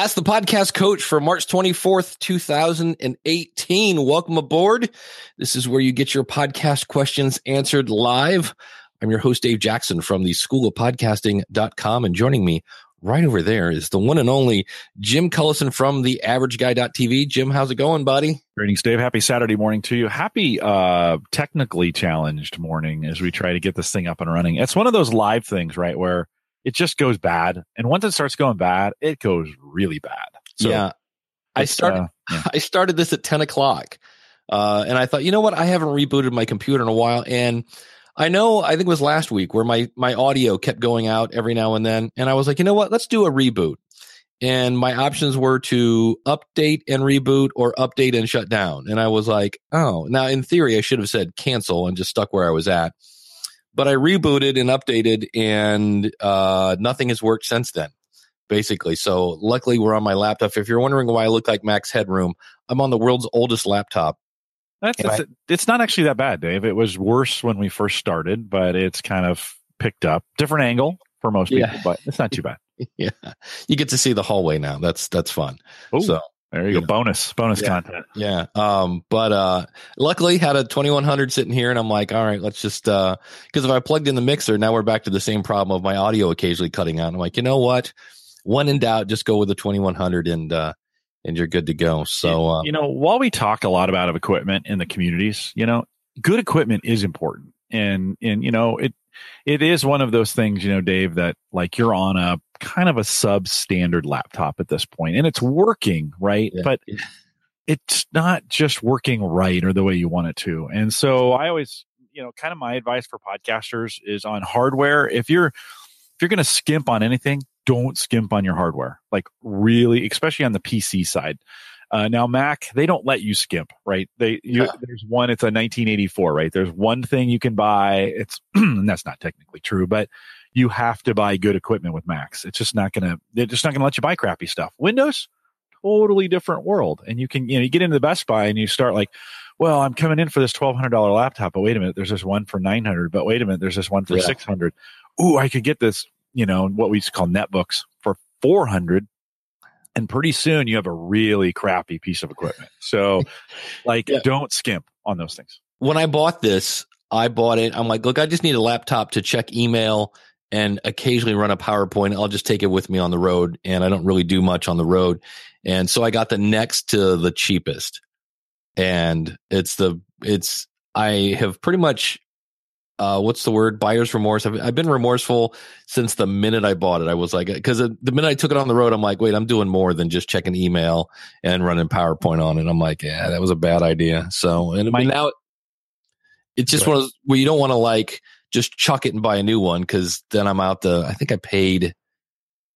Ask the podcast coach for March 24th, 2018. Welcome aboard. This is where you get your podcast questions answered live. I'm your host, Dave Jackson from the school of podcasting.com. And joining me right over there is the one and only Jim Collison from the average guy.tv. Jim, how's it going, buddy? Greetings, Dave. Happy Saturday morning to you. Happy uh technically challenged morning as we try to get this thing up and running. It's one of those live things, right? Where it just goes bad. And once it starts going bad, it goes really bad. So yeah. I started uh, yeah. I started this at 10 o'clock. Uh, and I thought, you know what? I haven't rebooted my computer in a while. And I know, I think it was last week where my, my audio kept going out every now and then. And I was like, you know what? Let's do a reboot. And my options were to update and reboot or update and shut down. And I was like, oh, now in theory, I should have said cancel and just stuck where I was at but I rebooted and updated, and uh, nothing has worked since then. Basically, so luckily we're on my laptop. If you're wondering why I look like Max Headroom, I'm on the world's oldest laptop. That's, that's I, it's not actually that bad, Dave. It was worse when we first started, but it's kind of picked up. Different angle for most people, yeah. but it's not too bad. yeah, you get to see the hallway now. That's that's fun. Ooh. So there you, go. Bonus, bonus yeah. content. Yeah. Um, but uh luckily had a 2100 sitting here and I'm like, all right, let's just uh because if I plugged in the mixer, now we're back to the same problem of my audio occasionally cutting out. I'm like, you know what? When in doubt, just go with the 2100 and uh and you're good to go. So uh, you know, while we talk a lot about of equipment in the communities, you know, good equipment is important. And and you know, it it is one of those things, you know, Dave, that like you're on a kind of a substandard laptop at this point and it's working, right? Yeah. But it's not just working right or the way you want it to. And so I always, you know, kind of my advice for podcasters is on hardware. If you're if you're going to skimp on anything, don't skimp on your hardware. Like really, especially on the PC side. Uh, now Mac, they don't let you skimp, right? They you, yeah. there's one. It's a 1984, right? There's one thing you can buy. It's and that's not technically true, but you have to buy good equipment with Macs. It's just not gonna. They're just not gonna let you buy crappy stuff. Windows, totally different world. And you can you know you get into the Best Buy and you start like, well, I'm coming in for this twelve hundred dollar laptop, but wait a minute, there's this one for nine hundred. But wait a minute, there's this one for yeah. six hundred. Ooh, I could get this. You know what we used to call netbooks for four hundred and pretty soon you have a really crappy piece of equipment. So, like, yeah. don't skimp on those things. When I bought this, I bought it. I'm like, look, I just need a laptop to check email and occasionally run a PowerPoint. I'll just take it with me on the road, and I don't really do much on the road. And so I got the next to the cheapest, and it's the it's I have pretty much uh, what's the word? Buyer's remorse. I've, I've, been remorseful since the minute I bought it. I was like, because the minute I took it on the road, I'm like, wait, I'm doing more than just checking email and running PowerPoint on it. I'm like, yeah, that was a bad idea. So, and My, now it's just one of those where you don't want to like just chuck it and buy a new one because then I'm out the. I think I paid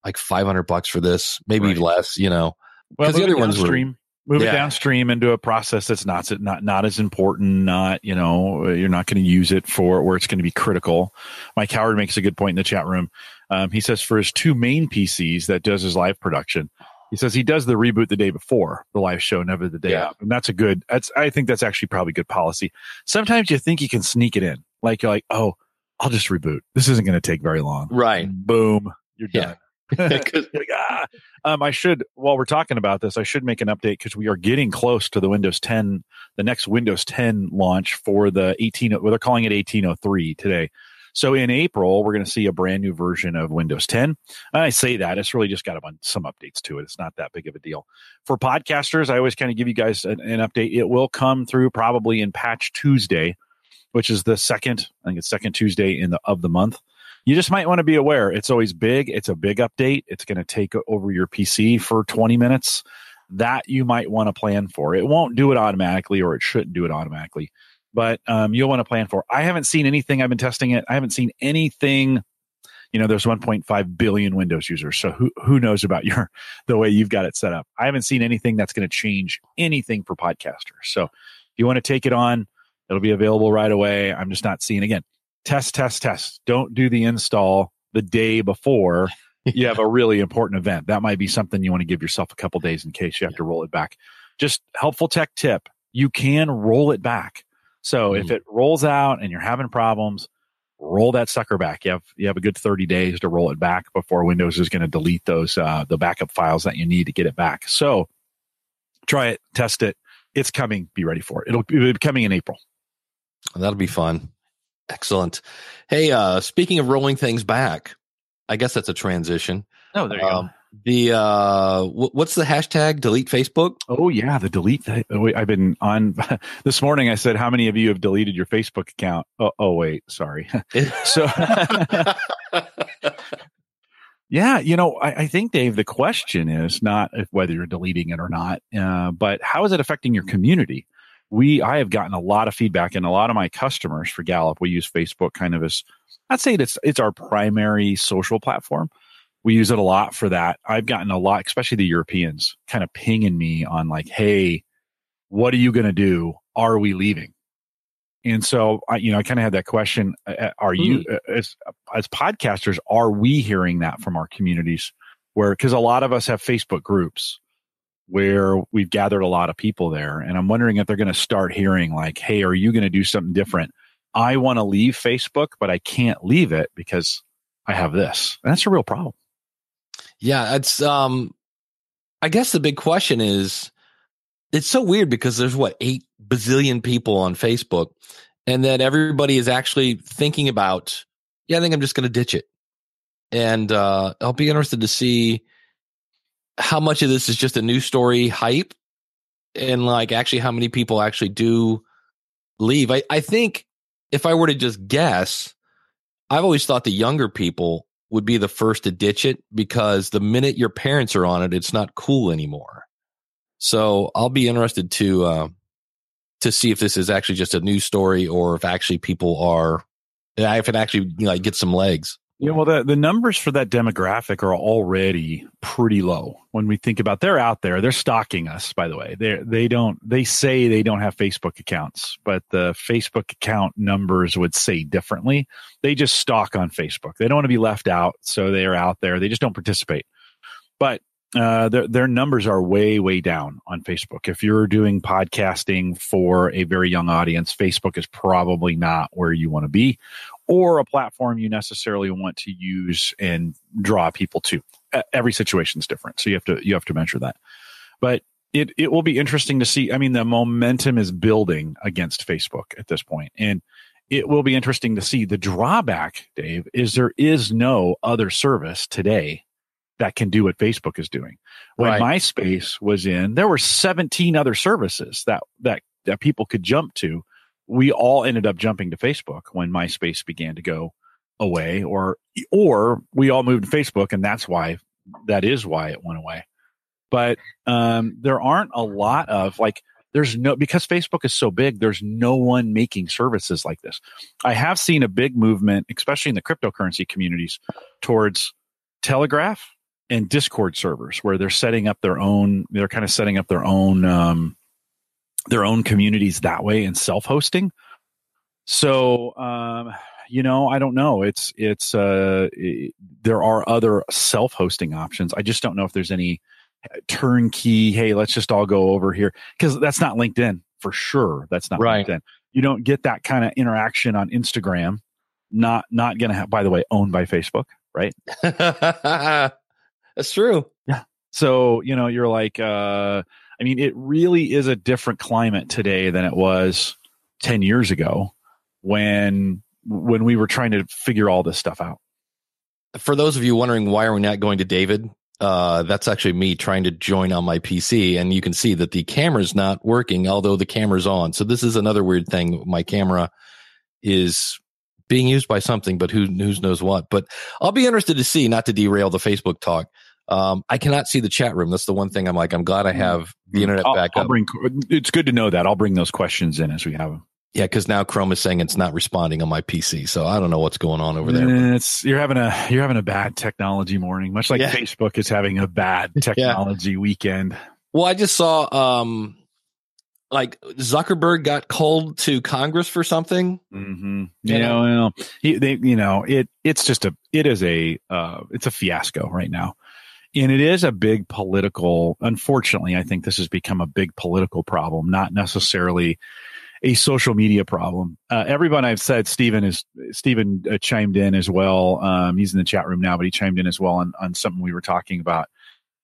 like 500 bucks for this, maybe right. less. You know, well, the other ones were move yeah. it downstream into a process that's not not not as important not you know you're not going to use it for where it's going to be critical mike howard makes a good point in the chat room um, he says for his two main pcs that does his live production he says he does the reboot the day before the live show never the day yeah. up and that's a good that's i think that's actually probably good policy sometimes you think you can sneak it in like you're like oh i'll just reboot this isn't going to take very long right boom you're done yeah. like, ah. um, I should, while we're talking about this, I should make an update because we are getting close to the Windows 10, the next Windows 10 launch for the 18, well, they're calling it 1803 today. So in April, we're going to see a brand new version of Windows 10. And I say that it's really just got a bunch, some updates to it. It's not that big of a deal. For podcasters, I always kind of give you guys an, an update. It will come through probably in Patch Tuesday, which is the second, I think it's second Tuesday in the of the month you just might want to be aware. It's always big. It's a big update. It's going to take over your PC for 20 minutes. That you might want to plan for. It won't do it automatically, or it shouldn't do it automatically, but um, you'll want to plan for. I haven't seen anything. I've been testing it. I haven't seen anything. You know, there's 1.5 billion Windows users, so who who knows about your the way you've got it set up? I haven't seen anything that's going to change anything for podcasters. So, if you want to take it on, it'll be available right away. I'm just not seeing again test, test, test. Don't do the install the day before you have a really important event. That might be something you want to give yourself a couple days in case you have to roll it back. Just helpful tech tip. You can roll it back. So mm if it rolls out and you're having problems, roll that sucker back. You have you have a good 30 days to roll it back before Windows is going to delete those uh, the backup files that you need to get it back. So try it, test it. It's coming. Be ready for it. It'll be coming in April. That'll be fun. Excellent. Hey, uh, speaking of rolling things back, I guess that's a transition. Oh, there you um, go. The uh, w- what's the hashtag? Delete Facebook. Oh yeah, the delete. Th- oh, I've been on this morning. I said, how many of you have deleted your Facebook account? Oh, oh wait, sorry. so, yeah, you know, I, I, think Dave, the question is not whether you're deleting it or not, uh, but how is it affecting your community? We, I have gotten a lot of feedback, and a lot of my customers for Gallup, we use Facebook kind of as I'd say it's it's our primary social platform we use it a lot for that. I've gotten a lot, especially the Europeans, kind of pinging me on like, "Hey, what are you going to do? Are we leaving?" And so, I, you know, I kind of had that question: Are you, mm. as as podcasters, are we hearing that from our communities? Where because a lot of us have Facebook groups where we've gathered a lot of people there, and I'm wondering if they're going to start hearing like, "Hey, are you going to do something different?" I want to leave Facebook, but I can't leave it because I have this. And that's a real problem. Yeah, it's um I guess the big question is it's so weird because there's what 8 bazillion people on Facebook and that everybody is actually thinking about yeah, I think I'm just going to ditch it. And uh I'll be interested to see how much of this is just a news story hype and like actually how many people actually do leave. I I think if I were to just guess, I've always thought the younger people would be the first to ditch it because the minute your parents are on it, it's not cool anymore. So I'll be interested to uh, to see if this is actually just a news story or if actually people are if it actually you know, like gets some legs. Yeah, well, the, the numbers for that demographic are already pretty low when we think about they're out there. They're stalking us, by the way. They they don't they say they don't have Facebook accounts, but the Facebook account numbers would say differently. They just stalk on Facebook. They don't want to be left out, so they are out there. They just don't participate. But uh, their their numbers are way way down on Facebook. If you're doing podcasting for a very young audience, Facebook is probably not where you want to be, or a platform you necessarily want to use and draw people to. Every situation is different, so you have to you have to measure that. But it it will be interesting to see. I mean, the momentum is building against Facebook at this point, and it will be interesting to see. The drawback, Dave, is there is no other service today that can do what Facebook is doing. When right. MySpace was in, there were 17 other services that that that people could jump to we all ended up jumping to Facebook when MySpace began to go away, or or we all moved to Facebook, and that's why that is why it went away. But um, there aren't a lot of like there's no because Facebook is so big. There's no one making services like this. I have seen a big movement, especially in the cryptocurrency communities, towards Telegram and Discord servers, where they're setting up their own. They're kind of setting up their own um, their own communities that way and self-hosting. So, um, you know, I don't know. It's it's uh, it, there are other self-hosting options. I just don't know if there's any turnkey. Hey, let's just all go over here because that's not LinkedIn for sure. That's not right. LinkedIn. You don't get that kind of interaction on Instagram. Not not going to have. By the way, owned by Facebook, right? that's true. Yeah. So you know, you're like. uh I mean, it really is a different climate today than it was 10 years ago when when we were trying to figure all this stuff out. For those of you wondering why are we not going to David, uh, that's actually me trying to join on my PC, and you can see that the camera's not working, although the camera's on. So this is another weird thing. My camera is being used by something, but who who knows what. But I'll be interested to see, not to derail the Facebook talk. Um, I cannot see the chat room. That's the one thing I'm like, I'm glad I mm-hmm. have the internet I'll, back I'll up. Bring, it's good to know that. I'll bring those questions in as we have them. Yeah, because now Chrome is saying it's not responding on my PC, so I don't know what's going on over there. It's you're having a you're having a bad technology morning, much like yeah. Facebook is having a bad technology yeah. weekend. Well, I just saw um like Zuckerberg got called to Congress for something. Mm-hmm. You know, well, he, they, you know, it it's just a it is a uh, it's a fiasco right now and it is a big political unfortunately i think this has become a big political problem not necessarily a social media problem. Uh, everyone I've said, Stephen is Stephen uh, chimed in as well. Um, he's in the chat room now, but he chimed in as well on on something we were talking about.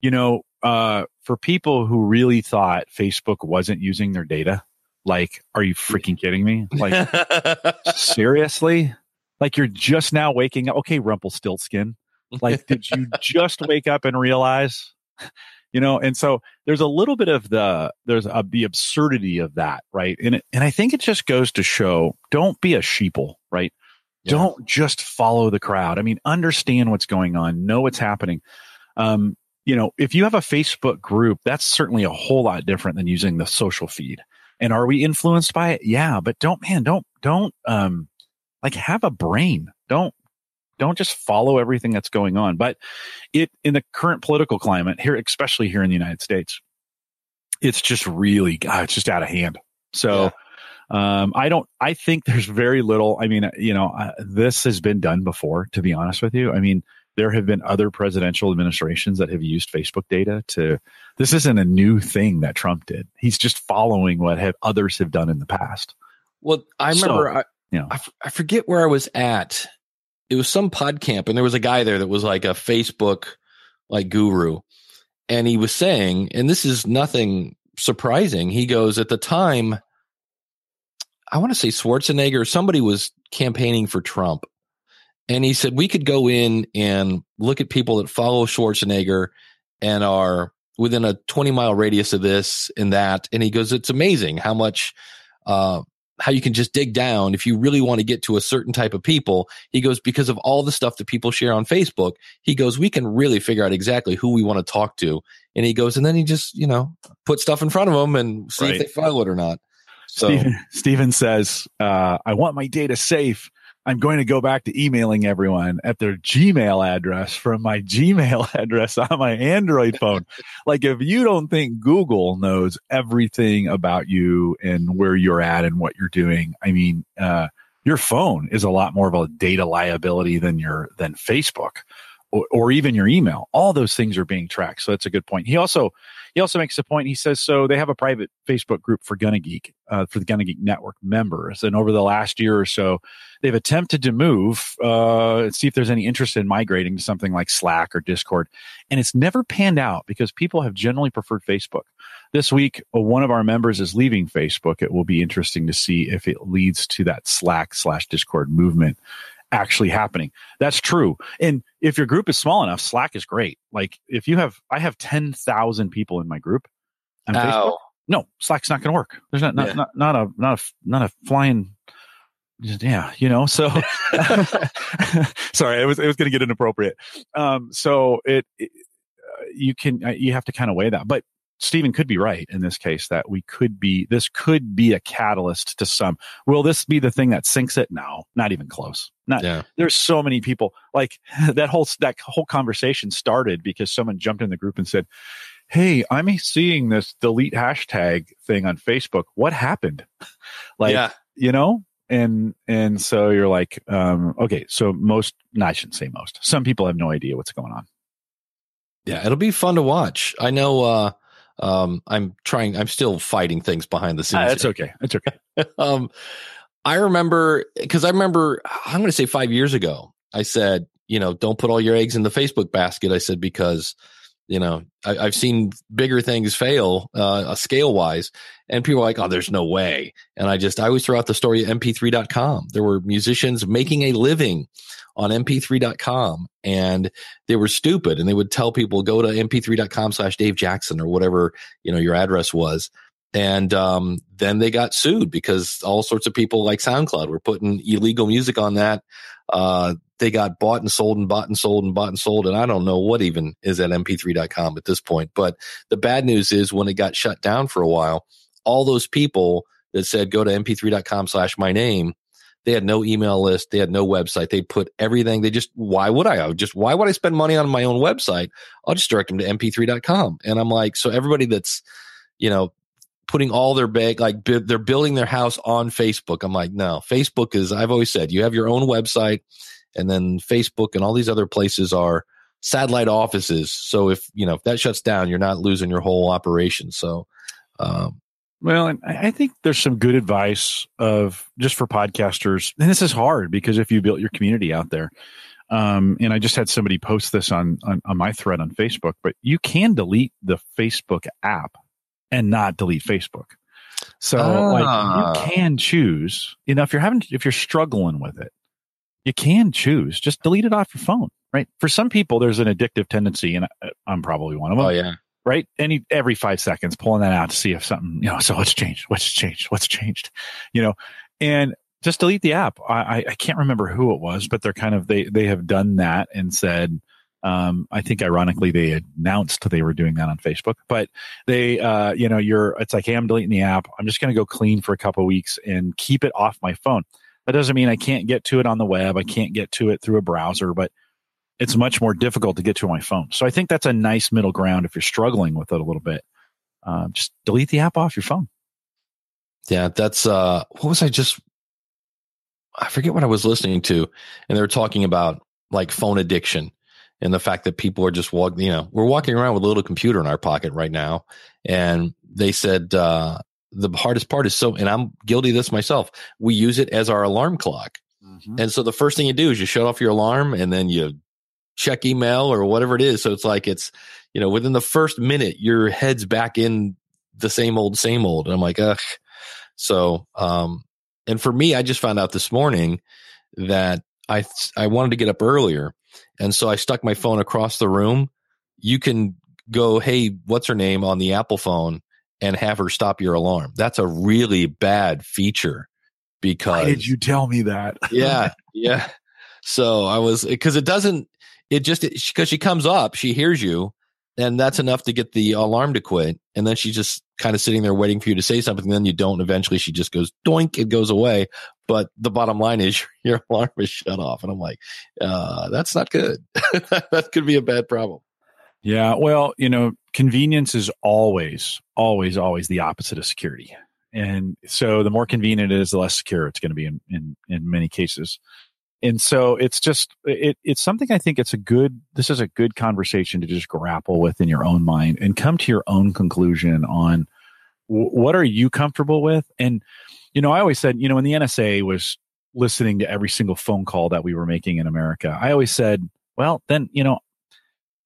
You know, uh, for people who really thought Facebook wasn't using their data, like, are you freaking kidding me? Like, seriously? Like, you're just now waking up. Okay, Rumpelstiltskin. Like, did you just wake up and realize? You know, and so there's a little bit of the there's a, the absurdity of that, right? And it, and I think it just goes to show don't be a sheeple, right? Yeah. Don't just follow the crowd. I mean, understand what's going on, know what's happening. Um, you know, if you have a Facebook group, that's certainly a whole lot different than using the social feed. And are we influenced by it? Yeah, but don't, man, don't, don't, um, like have a brain. Don't, don't just follow everything that's going on. But it, in the current political climate here, especially here in the United States, it's just really, God, it's just out of hand. So, yeah. Um, I don't, I think there's very little. I mean, you know, uh, this has been done before, to be honest with you. I mean, there have been other presidential administrations that have used Facebook data to. This isn't a new thing that Trump did. He's just following what have others have done in the past. Well, I remember. So, I, you know, I, f- I forget where I was at. It was some pod camp, and there was a guy there that was like a Facebook like guru, and he was saying, and this is nothing surprising. He goes at the time. I want to say Schwarzenegger. Somebody was campaigning for Trump, and he said we could go in and look at people that follow Schwarzenegger and are within a 20 mile radius of this and that. And he goes, it's amazing how much, uh, how you can just dig down if you really want to get to a certain type of people. He goes, because of all the stuff that people share on Facebook, he goes, we can really figure out exactly who we want to talk to. And he goes, and then he just, you know, put stuff in front of them and see right. if they follow it or not. So Steven, Steven says, uh, I want my data safe. I'm going to go back to emailing everyone at their Gmail address from my Gmail address on my Android phone. like if you don't think Google knows everything about you and where you're at and what you're doing, I mean, uh, your phone is a lot more of a data liability than your than Facebook or, or even your email. All those things are being tracked. So that's a good point. He also he also makes a point. He says so they have a private Facebook group for Gonna Geek uh, for the Gonna Geek Network members, and over the last year or so, they've attempted to move uh, see if there's any interest in migrating to something like Slack or Discord, and it's never panned out because people have generally preferred Facebook. This week, uh, one of our members is leaving Facebook. It will be interesting to see if it leads to that Slack slash Discord movement actually happening. That's true. And if your group is small enough, Slack is great. Like if you have, I have 10,000 people in my group on Facebook. No, Slack's not going to work. There's not, not, yeah. not, not, a, not a, not a flying, yeah, you know, so sorry, it was, it was going to get inappropriate. Um, so it, it uh, you can, uh, you have to kind of weigh that, but Stephen could be right in this case that we could be, this could be a catalyst to some. Will this be the thing that sinks it? No, not even close. Not, yeah. there's so many people like that whole, that whole conversation started because someone jumped in the group and said, Hey, I'm seeing this delete hashtag thing on Facebook. What happened? like, yeah. you know, and and so you're like um okay so most no, i shouldn't say most some people have no idea what's going on yeah it'll be fun to watch i know uh um, I'm trying. I'm still fighting things behind the scenes. Ah, it's okay. It's okay. um, I remember because I remember I'm going to say five years ago. I said, you know, don't put all your eggs in the Facebook basket. I said because you know I, have seen bigger things fail uh, scale wise, and people are like, oh, there's no way. And I just I always throw out the story of MP3.com. There were musicians making a living on mp3.com and they were stupid and they would tell people go to mp3.com slash dave jackson or whatever you know your address was and um, then they got sued because all sorts of people like soundcloud were putting illegal music on that uh, they got bought and sold and bought and sold and bought and sold and i don't know what even is at mp3.com at this point but the bad news is when it got shut down for a while all those people that said go to mp3.com slash my name they had no email list. They had no website. They put everything. They just, why would I? I would just, why would I spend money on my own website? I'll just direct them to mp3.com. And I'm like, so everybody that's, you know, putting all their bag, like they're building their house on Facebook. I'm like, no, Facebook is, I've always said, you have your own website and then Facebook and all these other places are satellite offices. So if, you know, if that shuts down, you're not losing your whole operation. So, um, Well, and I think there's some good advice of just for podcasters, and this is hard because if you built your community out there, um, and I just had somebody post this on, on on my thread on Facebook, but you can delete the Facebook app and not delete Facebook. So ah. like you ah. can choose, you know, if you're having if you're struggling with it, you can choose just delete it off your phone, right? For some people, there's an addictive tendency, and I'm probably one of them. Oh yeah, right? Any every five seconds, pulling that out to see if something, you know, so what's changed? What's changed? What's changed? You know, and just delete the app. I, I can't remember who it was, but they're kind of they they have done that and said. Um, I think ironically they announced they were doing that on Facebook, but they, uh, you know, you're, it's like, Hey, I'm deleting the app. I'm just going to go clean for a couple weeks and keep it off my phone. That doesn't mean I can't get to it on the web. I can't get to it through a browser, but it's much more difficult to get to my phone. So I think that's a nice middle ground if you're struggling with it a little bit. Uh, just delete the app off your phone. Yeah, that's uh, what was I just? I forget what I was listening to, and they were talking about like phone addiction and the fact that people are just walking. You know, we're walking around with a little computer in our pocket right now, and they said uh, the hardest part is so, and I'm guilty of this myself. We use it as our alarm clock. Mm-hmm. And so the first thing you do is you shut off your alarm and then you check email or whatever it is. So it's like it's, you know, within the first minute, your head's back in the same old, same old. And I'm like, ugh. So, um, and for me, I just found out this morning that I I wanted to get up earlier, and so I stuck my phone across the room. You can go, hey, what's her name on the Apple phone, and have her stop your alarm. That's a really bad feature because Why did you tell me that? yeah, yeah. So I was because it doesn't it just because she comes up, she hears you, and that's enough to get the alarm to quit. And then she's just kind of sitting there waiting for you to say something. And then you don't. Eventually, she just goes doink. It goes away. But the bottom line is your alarm is shut off. And I'm like, uh, that's not good. that could be a bad problem. Yeah. Well, you know, convenience is always, always, always the opposite of security. And so the more convenient it is, the less secure it's going to be in, in, in many cases and so it's just it, it's something i think it's a good this is a good conversation to just grapple with in your own mind and come to your own conclusion on w- what are you comfortable with and you know i always said you know when the nsa was listening to every single phone call that we were making in america i always said well then you know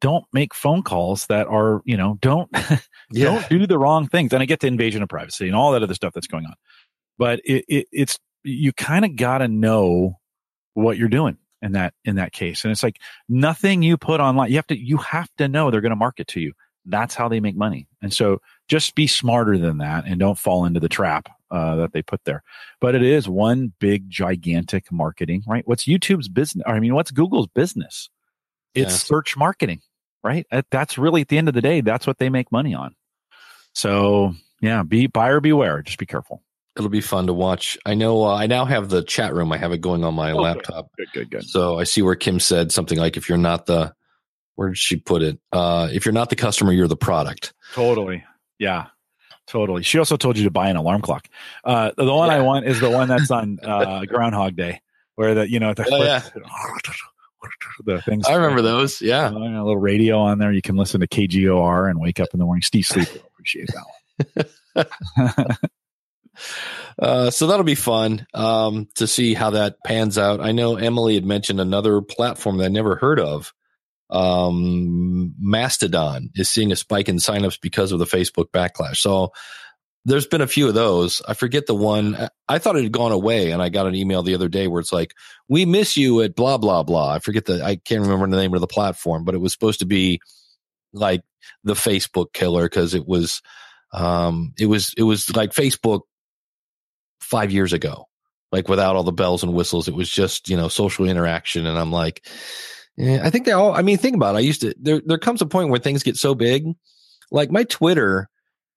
don't make phone calls that are you know don't yeah. don't do the wrong things. And i get to invasion of privacy and all that other stuff that's going on. But it, it it's you kind of got to know what you're doing in that in that case. And it's like nothing you put online you have to you have to know they're going to market to you. That's how they make money. And so just be smarter than that and don't fall into the trap uh, that they put there. But it is one big gigantic marketing right? What's youtube's business i mean what's google's business? It's yeah. search marketing right that's really at the end of the day that's what they make money on so yeah be buyer beware just be careful It'll be fun to watch. I know uh, I now have the chat room. I have it going on my oh, laptop. Good. good, good, good. So I see where Kim said something like, "If you're not the, where did she put it? Uh, if you're not the customer, you're the product." Totally. Yeah. Totally. She also told you to buy an alarm clock. Uh, the one yeah. I want is the one that's on uh, Groundhog Day, where the you know the, oh, yeah. the things. I remember those. Yeah, a little radio on there. You can listen to KGOR and wake up in the morning. Steve Sleep will appreciate that one. Uh, so that'll be fun um, to see how that pans out. I know Emily had mentioned another platform that I never heard of. Um, Mastodon is seeing a spike in signups because of the Facebook backlash. So there's been a few of those. I forget the one. I thought it had gone away, and I got an email the other day where it's like, "We miss you at blah blah blah." I forget the. I can't remember the name of the platform, but it was supposed to be like the Facebook killer because it was, um, it was it was like Facebook five years ago, like without all the bells and whistles. It was just, you know, social interaction. And I'm like, eh, I think they all, I mean, think about it. I used to, there, there comes a point where things get so big. Like my Twitter,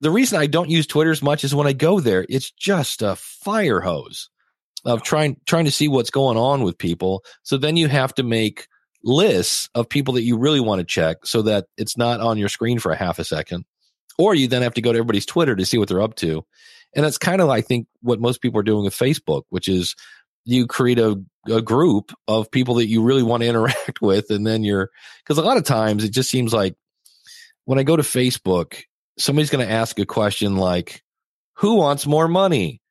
the reason I don't use Twitter as much is when I go there, it's just a fire hose of trying, trying to see what's going on with people. So then you have to make lists of people that you really want to check so that it's not on your screen for a half a second. Or you then have to go to everybody's Twitter to see what they're up to. And that's kind of, I think, what most people are doing with Facebook, which is you create a, a group of people that you really want to interact with. And then you're, because a lot of times it just seems like when I go to Facebook, somebody's going to ask a question like, Who wants more money?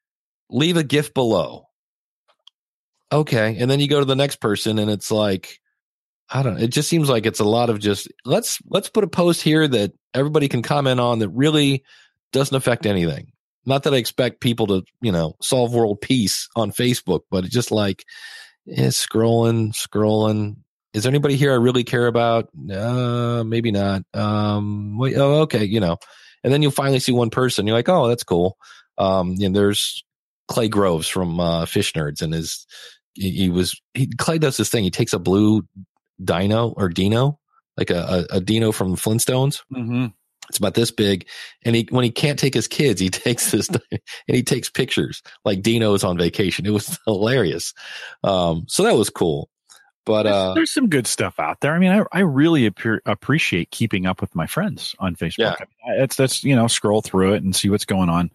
Leave a gift below. Okay. And then you go to the next person and it's like, I don't know. It just seems like it's a lot of just let's let's put a post here that everybody can comment on that really doesn't affect anything. Not that I expect people to, you know, solve world peace on Facebook, but it's just like eh, scrolling, scrolling. Is there anybody here I really care about? Uh, maybe not. Um, wait, oh, okay, you know. And then you'll finally see one person. You're like, oh, that's cool. Um, and there's Clay Groves from uh, Fish Nerds, and his he, he was he, Clay does this thing. He takes a blue dino or dino, like a, a, a dino from Flintstones. Mm-hmm. It's about this big, and he when he can't take his kids, he takes this and he takes pictures like Dino's on vacation. It was hilarious. Um, so that was cool. But there's, uh, there's, some good stuff out there. I mean, I, I really ap- appreciate keeping up with my friends on Facebook. Yeah. I mean, it's that's you know scroll through it and see what's going on.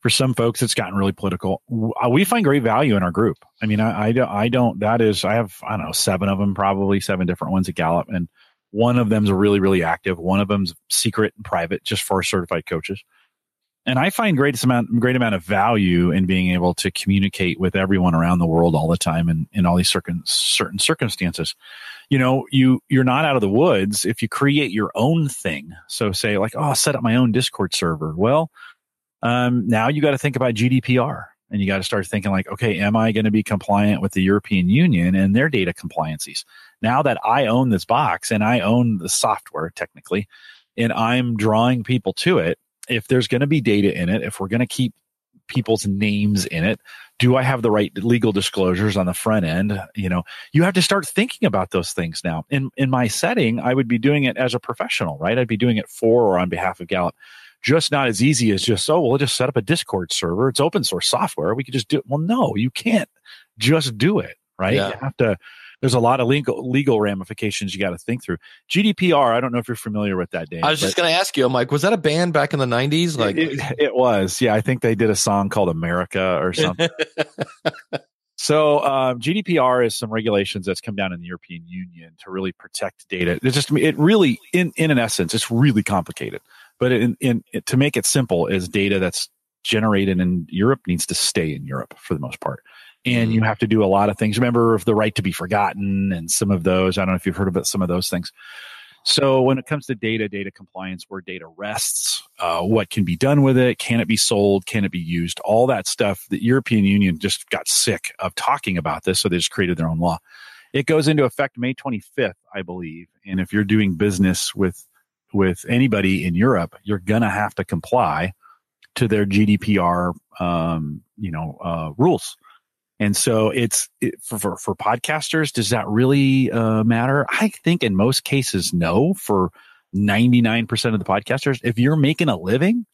For some folks, it's gotten really political. Uh, we find great value in our group. I mean, I, I don't, I don't. That is, I have I don't know seven of them, probably seven different ones at Gallup, and one of them's really really active. One of them's secret and private, just for certified coaches and I find great amount great amount of value in being able to communicate with everyone around the world all the time and in all these certain certain circumstances. You know, you you're not out of the woods if you create your own thing. So say like, oh, I'll set up my own Discord server. Well, um, now you got to think about GDPR and you got to start thinking like, okay, am I going to be compliant with the European Union and their data compliances? Now that I own this box and I own the software technically, and I'm drawing people to it if there's going to be data in it, if we're going to keep people's names in it, do I have the right legal disclosures on the front end? You know, you have to start thinking about those things now. In in my setting, I would be doing it as a professional, right? I'd be doing it for or on behalf of Gallup. Just not as easy as just, oh, we'll just set up a Discord server. It's open source software. We could just do it. Well, no, you can't just do it, right? Yeah. You have to there's a lot of legal legal ramifications you got to think through. GDPR, I don't know if you're familiar with that, Dave. I was just going to ask you, Mike, was that a band back in the '90s? Like it, it was, yeah. I think they did a song called America or something. so um, GDPR is some regulations that's come down in the European Union to really protect data. It's just it really, in in an essence, it's really complicated. But in, in to make it simple, is data that's generated in Europe needs to stay in Europe for the most part and you have to do a lot of things. Remember of the right to be forgotten and some of those. I don't know if you've heard about some of those things. So when it comes to data, data compliance, where data rests, uh, what can be done with it? Can it be sold? Can it be used? All that stuff. The European Union just got sick of talking about this, so they just created their own law. It goes into effect May 25th, I believe. And if you're doing business with with anybody in Europe, you're gonna have to comply to their GDPR, um, you know, uh, rules. And so it's it, for, for, podcasters. Does that really uh, matter? I think in most cases, no. For ninety nine percent of the podcasters, if you're making a living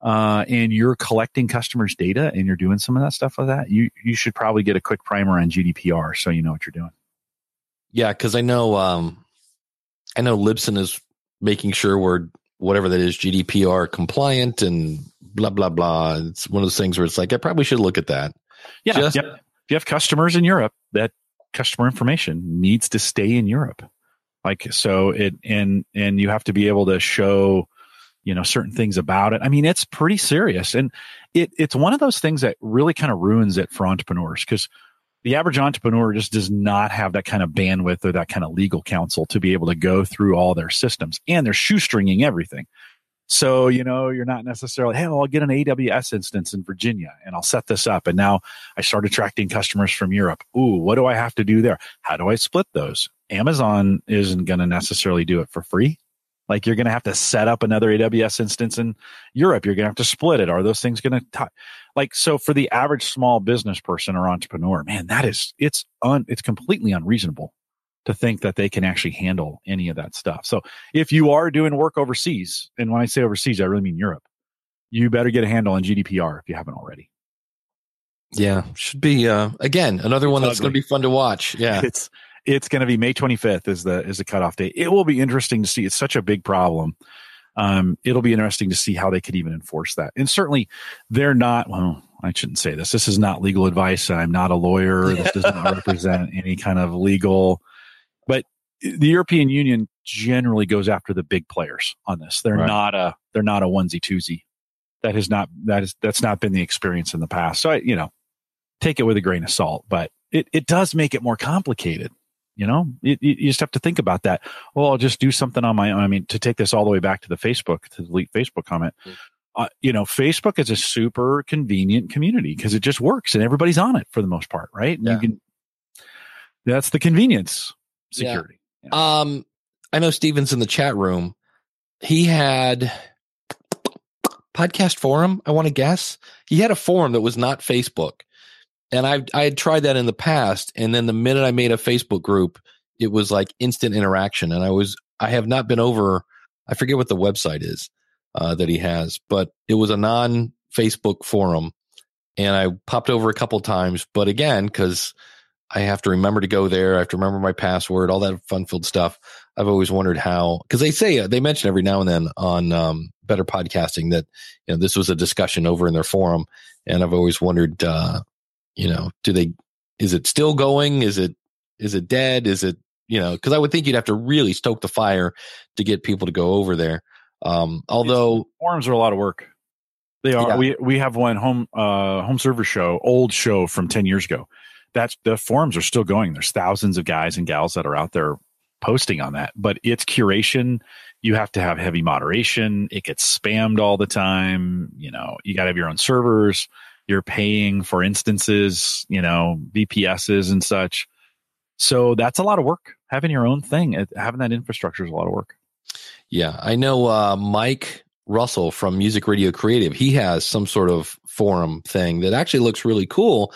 uh, and you're collecting customers' data and you're doing some of that stuff with that, you you should probably get a quick primer on GDPR so you know what you're doing. Yeah, because I know um, I know Libsyn is making sure we're whatever that is GDPR compliant and blah blah blah. It's one of those things where it's like I probably should look at that. Yeah, Just, yep. If you have customers in Europe, that customer information needs to stay in Europe. Like so it and and you have to be able to show you know certain things about it. I mean, it's pretty serious, and it it's one of those things that really kind of ruins it for entrepreneurs because the average entrepreneur just does not have that kind of bandwidth or that kind of legal counsel to be able to go through all their systems, and they're shoestringing everything. So, you know, you're not necessarily, hey, well, I'll get an AWS instance in Virginia and I'll set this up. And now I start attracting customers from Europe. Ooh, what do I have to do there? How do I split those? Amazon isn't going to necessarily do it for free. Like you're going to have to set up another AWS instance in Europe. You're going to have to split it. Are those things going to like so for the average small business person or entrepreneur? Man, that is it's un it's completely unreasonable to think that they can actually handle any of that stuff. So if you are doing work overseas, and when I say overseas, I really mean Europe, you better get a handle on GDPR if you haven't already. Yeah, should be uh again another one that's going to be fun to watch. Yeah. It's it's going to be May 25th is the is the cutoff date. It will be interesting to see. It's such a big problem. Um, it'll be interesting to see how they could even enforce that. And certainly, they're not. Well, I shouldn't say this. This is not legal advice. I'm not a lawyer. This does not represent any kind of legal but the European Union generally goes after the big players on this. They're right. not a they're not a onesie twosie. that has not that is that's not been the experience in the past. So I, you know, take it with a grain of salt, but it it does make it more complicated. You know, you, you just have to think about that. Well, I'll just do something on my own. I mean, to take this all the way back to the Facebook, to delete Facebook comment, mm. uh, you know, Facebook is a super convenient community because it just works and everybody's on it for the most part, right? Yeah. You can, that's the convenience security. Yeah. Yeah. Um, I know Steven's in the chat room. He had podcast forum. I want to guess he had a forum that was not Facebook and I I had tried that in the past, and then the minute I made a Facebook group, it was like instant interaction, and I was I have not been over. I forget what the website is uh, that he has, but it was a non Facebook forum, and I popped over a couple times, but again because I have to remember to go there, I have to remember my password, all that fun filled stuff. I've always wondered how because they say they mention every now and then on um, Better Podcasting that you know this was a discussion over in their forum, and I've always wondered. Uh, you know, do they, is it still going? Is it, is it dead? Is it, you know, cause I would think you'd have to really stoke the fire to get people to go over there. Um, although forums are a lot of work. They are. Yeah. We we have one home uh home server show, old show from ten years ago. That's the forums are still going. There's thousands of guys and gals that are out there posting on that. But it's curation. You have to have heavy moderation. It gets spammed all the time. You know, you got to have your own servers you're paying for instances, you know, VPSs and such. So that's a lot of work. Having your own thing, having that infrastructure is a lot of work. Yeah, I know uh, Mike Russell from Music Radio Creative. He has some sort of forum thing that actually looks really cool.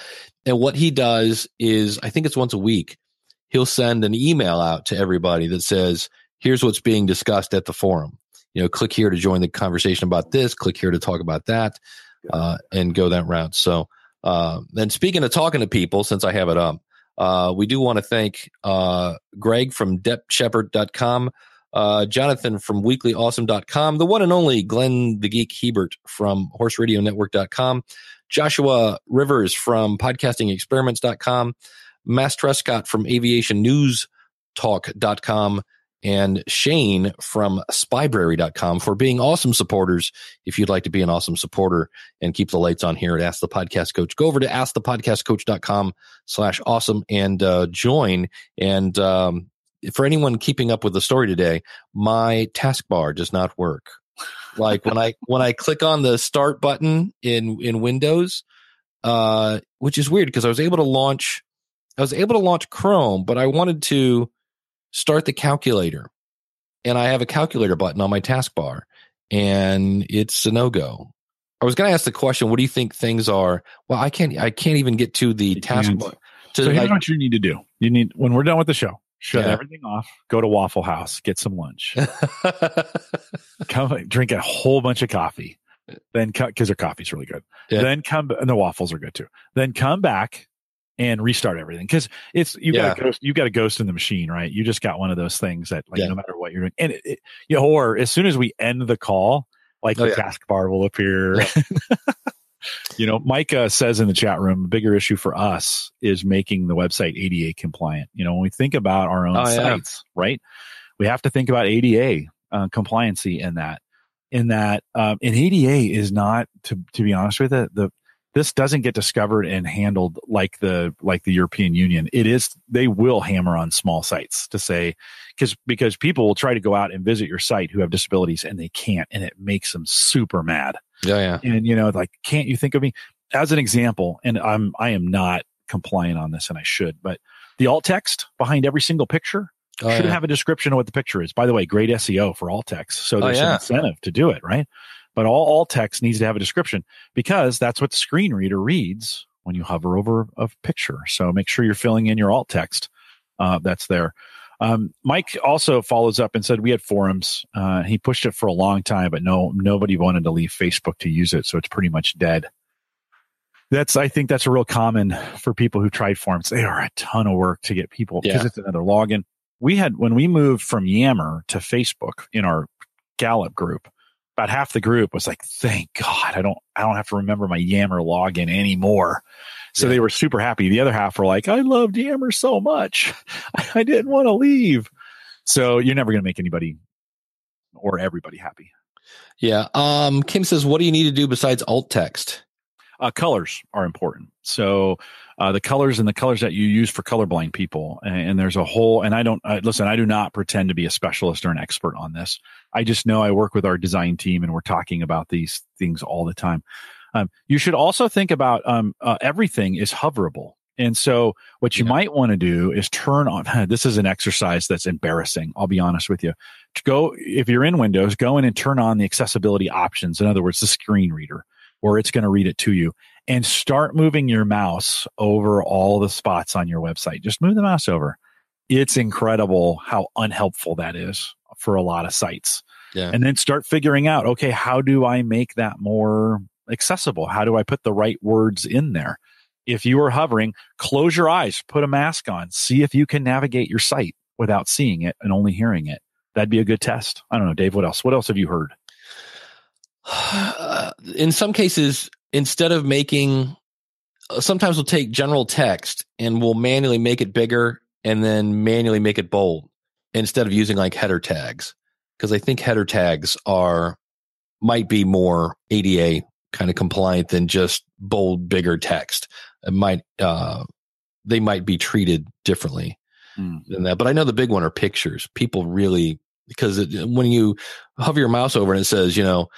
And what he does is, I think it's once a week, he'll send an email out to everybody that says, here's what's being discussed at the forum. You know, click here to join the conversation about this, click here to talk about that uh, and go that route. So, uh, and speaking of talking to people, since I have it up, uh, we do want to thank uh, Greg from depthshepherd.com, uh, Jonathan from weeklyawesome.com, the one and only Glenn the Geek Hebert from horseradionetwork.com, Joshua Rivers from podcastingexperiments.com, Max Trescott from aviationnewstalk.com, and Shane from spybrary.com for being awesome supporters. If you'd like to be an awesome supporter and keep the lights on here at Ask the Podcast Coach, go over to askthepodcastcoach.com slash awesome and uh, join. And um, for anyone keeping up with the story today, my taskbar does not work. Like when I when I click on the start button in in Windows, uh, which is weird because I was able to launch I was able to launch Chrome, but I wanted to start the calculator. And I have a calculator button on my taskbar and it's a no go. I was going to ask the question, what do you think things are? Well, I can't, I can't even get to the taskbar. To, so here's like, what you need to do. You need, when we're done with the show, shut yeah. everything off, go to Waffle House, get some lunch, come drink a whole bunch of coffee, then cut because their coffee's really good. Yeah. Then come, and the waffles are good too. Then come back, and restart everything because it's you yeah. got a ghost, you got a ghost in the machine, right? You just got one of those things that like no matter what you're doing, and it, it, you know, or as soon as we end the call, like oh, the yeah. taskbar will appear. you know, Mike uh, says in the chat room, a bigger issue for us is making the website ADA compliant. You know, when we think about our own oh, sites, right? We have to think about ADA uh, compliancy in that. In that, um, and ADA is not to to be honest with it, the this doesn't get discovered and handled like the like the European Union. It is they will hammer on small sites to say because because people will try to go out and visit your site who have disabilities and they can't, and it makes them super mad. Yeah, yeah. And you know, like, can't you think of me as an example? And I'm I am not compliant on this, and I should, but the alt text behind every single picture oh, should yeah. have a description of what the picture is. By the way, great SEO for alt text, so oh, there's oh, yeah. an incentive to do it, right? but all, all text needs to have a description because that's what the screen reader reads when you hover over a picture. So make sure you're filling in your alt text uh, that's there. Um, Mike also follows up and said we had forums. Uh, he pushed it for a long time, but no, nobody wanted to leave Facebook to use it, so it's pretty much dead. That's I think that's a real common for people who tried forums. They are a ton of work to get people because yeah. it's another login. We had when we moved from Yammer to Facebook in our Gallup group about half the group was like, thank God I don't, I don't have to remember my Yammer login anymore. So yeah. they were super happy. The other half were like, I loved Yammer so much. I didn't want to leave. So you're never going to make anybody or everybody happy. Yeah. Um, Kim says, what do you need to do besides alt text? Uh, colors are important. So uh, the colors and the colors that you use for colorblind people. And, and there's a whole, and I don't, uh, listen, I do not pretend to be a specialist or an expert on this. I just know I work with our design team and we're talking about these things all the time. Um, you should also think about um, uh, everything is hoverable. And so what you yeah. might want to do is turn on, this is an exercise that's embarrassing. I'll be honest with you. To go, if you're in Windows, go in and turn on the accessibility options. In other words, the screen reader where it's going to read it to you and start moving your mouse over all the spots on your website. Just move the mouse over. It's incredible how unhelpful that is for a lot of sites. Yeah. And then start figuring out, okay, how do I make that more accessible? How do I put the right words in there? If you are hovering, close your eyes, put a mask on, see if you can navigate your site without seeing it and only hearing it. That'd be a good test. I don't know, Dave, what else? What else have you heard? in some cases, instead of making, uh, sometimes we'll take general text and we'll manually make it bigger and then manually make it bold instead of using like header tags. Because I think header tags are, might be more ADA kind of compliant than just bold, bigger text. It might, uh, they might be treated differently mm. than that. But I know the big one are pictures. People really, because it, when you hover your mouse over and it says, you know,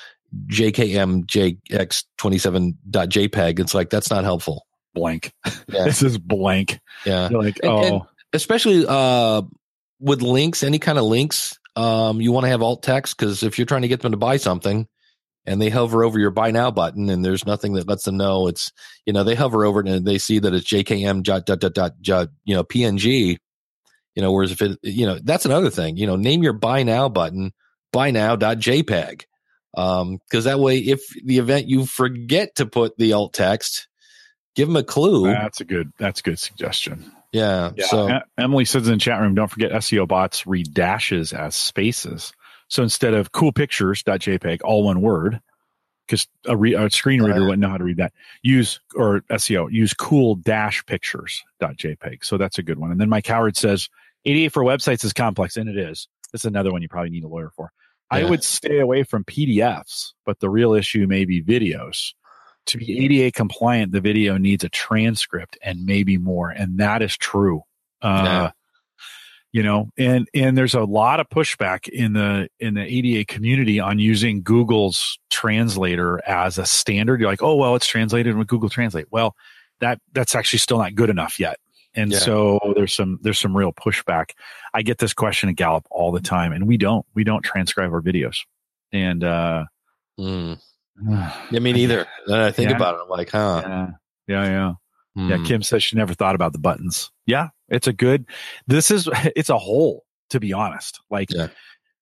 JKMJX27.jpg. It's like, that's not helpful. Blank. Yeah. this is blank. Yeah. You're like, and, oh. And especially uh, with links, any kind of links, um, you want to have alt text because if you're trying to get them to buy something and they hover over your buy now button and there's nothing that lets them know it's, you know, they hover over it and they see that it's JKM dot, dot, dot, dot, dot you know, PNG, you know, whereas if it, you know, that's another thing, you know, name your buy now button, buy now dot JPEG um, because that way, if the event you forget to put the alt text, give them a clue. That's a good. That's a good suggestion. Yeah. yeah. So Emily says in the chat room, don't forget SEO bots read dashes as spaces. So instead of cool pictures.jpg, all one word, because a, re- a, screen reader wouldn't know how to read that. Use or SEO use cool dash pictures.jpg. So that's a good one. And then Mike Howard says ADA for websites is complex, and it is. This is another one you probably need a lawyer for. I would stay away from PDFs, but the real issue may be videos. To be ADA compliant, the video needs a transcript and maybe more, and that is true. Uh, yeah. You know, and and there's a lot of pushback in the in the ADA community on using Google's translator as a standard. You're like, oh well, it's translated with Google Translate. Well, that that's actually still not good enough yet. And yeah. so there's some there's some real pushback. I get this question at Gallup all the time, and we don't we don't transcribe our videos. And uh, mm. yeah, me neither. Then I think yeah. about it, I'm like, huh? Yeah, yeah, yeah. Mm. Yeah, Kim says she never thought about the buttons. Yeah, it's a good. This is it's a whole. To be honest, like yeah.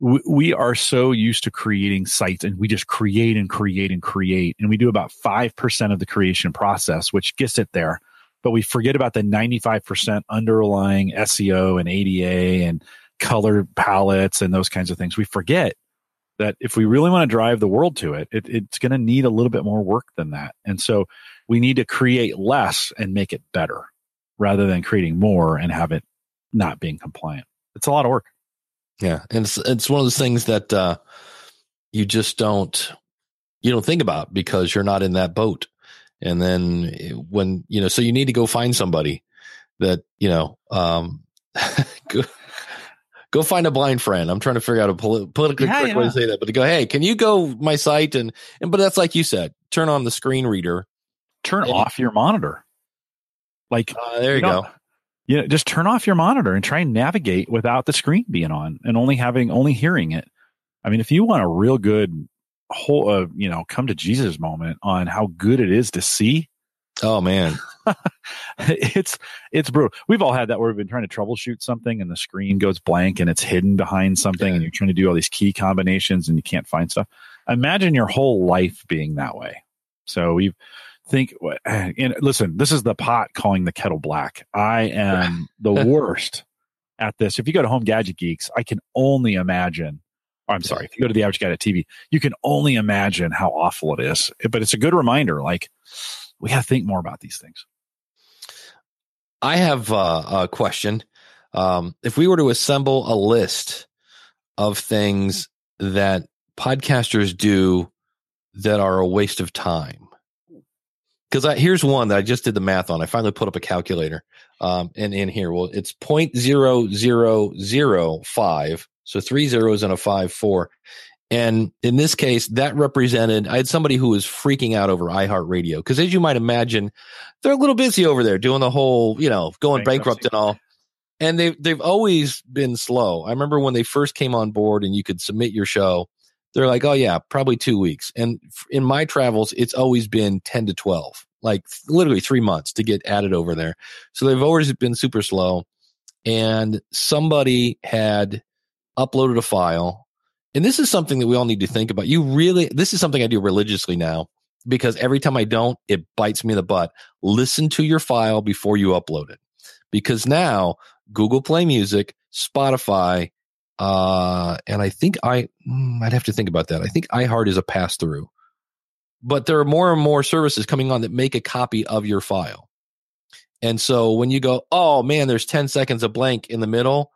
we, we are so used to creating sites, and we just create and create and create, and we do about five percent of the creation process, which gets it there but we forget about the 95% underlying SEO and ADA and color palettes and those kinds of things. We forget that if we really want to drive the world to it, it it's going to need a little bit more work than that. And so we need to create less and make it better rather than creating more and have it not being compliant. It's a lot of work. Yeah. And it's, it's one of those things that, uh, you just don't, you don't think about because you're not in that boat. And then eh, when, you know, so you need to go find somebody that, you know, um, go, go find a blind friend. I'm trying to figure out a poli- politically yeah, correct yeah. way to say that, but to go, Hey, can you go my site? And, and, but that's like you said, turn on the screen reader, turn off your monitor. Like, uh, there you, you know, go. You know, just turn off your monitor and try and navigate without the screen being on and only having, only hearing it. I mean, if you want a real good whole uh, you know come to jesus moment on how good it is to see oh man it's it's brutal we've all had that where we've been trying to troubleshoot something and the screen goes blank and it's hidden behind something yeah. and you're trying to do all these key combinations and you can't find stuff imagine your whole life being that way so we think and listen this is the pot calling the kettle black i am the worst at this if you go to home gadget geeks i can only imagine I'm sorry, if you go to the average guy at TV, you can only imagine how awful it is. But it's a good reminder. Like we got to think more about these things. I have uh, a question. Um, if we were to assemble a list of things that podcasters do that are a waste of time? Because here's one that I just did the math on. I finally put up a calculator, um, and in here, well, it's point zero zero zero five, so three zeros and a five four, and in this case, that represented, I had somebody who was freaking out over iHeartRadio. Because as you might imagine, they're a little busy over there doing the whole, you know, going bankrupt and all. And they've, they've always been slow. I remember when they first came on board and you could submit your show, they're like, oh, yeah, probably two weeks. And in my travels, it's always been 10 to 12, like literally three months to get added over there. So they've always been super slow. And somebody had uploaded a file and this is something that we all need to think about. You really, this is something I do religiously now because every time I don't, it bites me in the butt. Listen to your file before you upload it because now Google Play Music, Spotify, uh, and I think I, mm, I'd have to think about that. I think iHeart is a pass through, but there are more and more services coming on that make a copy of your file. And so when you go, oh man, there's 10 seconds of blank in the middle,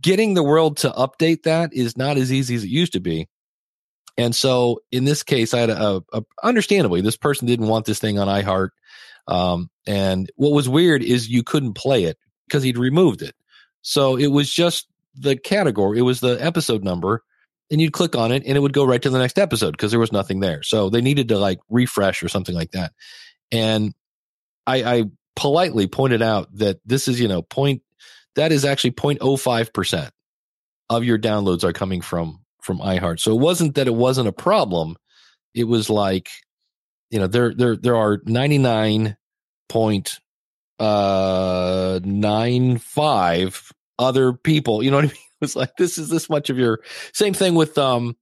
getting the world to update that is not as easy as it used to be. And so in this case, I had a, a understandably, this person didn't want this thing on iHeart. Um, and what was weird is you couldn't play it because he'd removed it. So it was just the category, it was the episode number, and you'd click on it and it would go right to the next episode because there was nothing there. So they needed to like refresh or something like that. And I, I politely pointed out that this is, you know, point that is actually 0.05% of your downloads are coming from from iHeart. So it wasn't that it wasn't a problem. It was like, you know, there there there are 99 point uh nine five other people. You know what I mean? It's like this is this much of your same thing with um